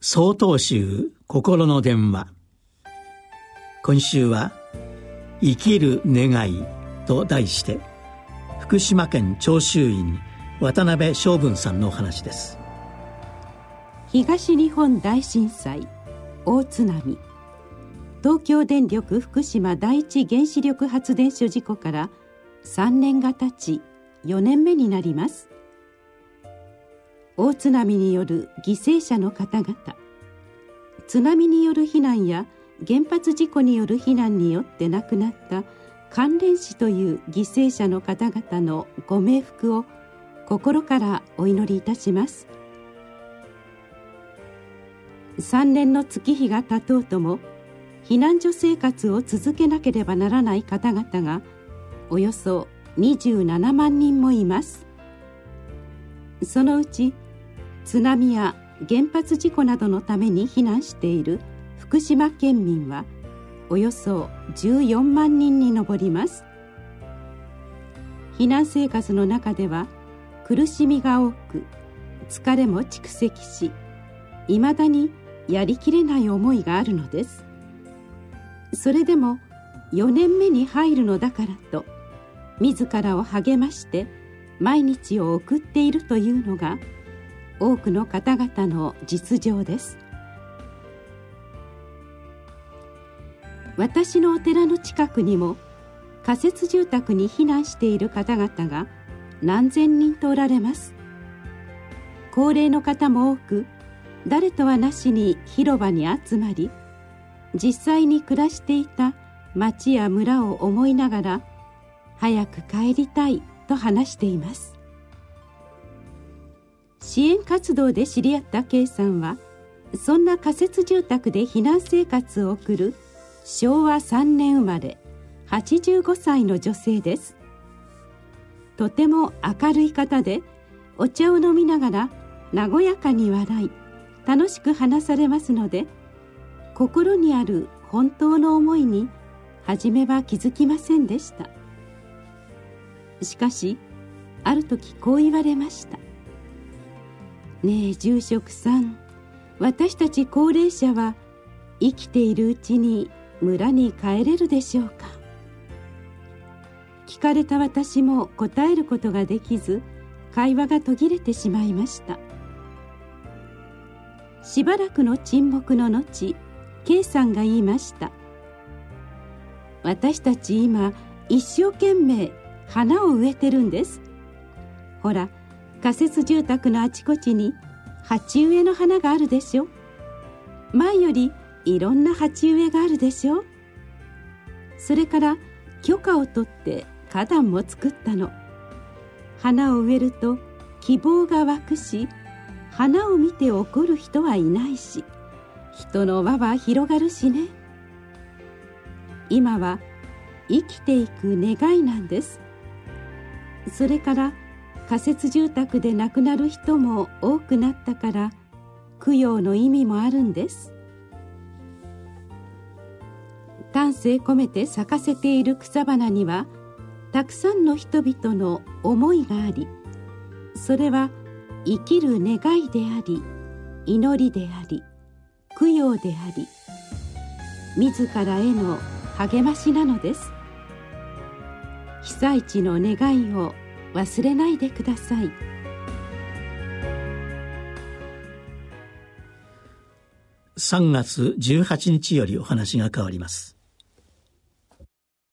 総統集心の電話。今週は「生きる願い」と題して福島県長州院渡辺昌文さんのお話です。東日本大震災大津波。東京電力福島第一原子力発電所事故から3年が経ち4年目になります。大津波による犠牲者の方々。津波による避難や原発事故による避難によって亡くなった関連死という犠牲者の方々のご冥福を心からお祈りいたします。3年の月日が経とうとも避難所生活を続けなければならない方々がおよそ27万人もいます。そのうち津波や原発事故などのために避難している福島県民はおよそ14万人に上ります。避難生活の中では苦しみが多く疲れも蓄積しいまだにやりきれない思いがあるのです。それでも4年目に入るのだからと自らを励まして毎日を送っているというのが多くの方々の実情です。私のお寺の近くにも仮設住宅に避難している方々が何千人とおられます。高齢の方も多く誰とはなしに広場に集まり実際に暮らしていた町や村を思いながら早く帰りたいと話しています。支援活動で知り合った K さんはそんな仮設住宅で避難生活を送る昭和3年生まれ85歳の女性です。とても明るい方でお茶を飲みながら和やかに笑い楽しく話されますので心にある本当の思いに初めは気づきませんでした。しかしある時こう言われました。ねえ住職さん。私たち高齢者は生きているうちに村に帰れるでしょうか。聞かれた私も答えることができず会話が途切れてしまいました。しばらくの沈黙の後 K さんが言いました。私たち今一生懸命花を植えてるんです。ほら仮設住宅のあちこちに鉢植えの花があるでしょ。前よりいろんな鉢植えがあるでしょ。それから許可を取って花壇も作ったの。花を植えると希望が湧くし花を見て怒る人はいないし人の輪は広がるしね。今は生きていく願いなんです。それから仮設住宅で亡くなる人も多くなったから供養の意味もあるんです。丹精込めて咲かせている草花にはたくさんの人々の思いがありそれは生きる願いであり祈りであり供養であり自らへの励ましなのです。被災地の願いを忘れないでください。3月18日よりお話が変わります。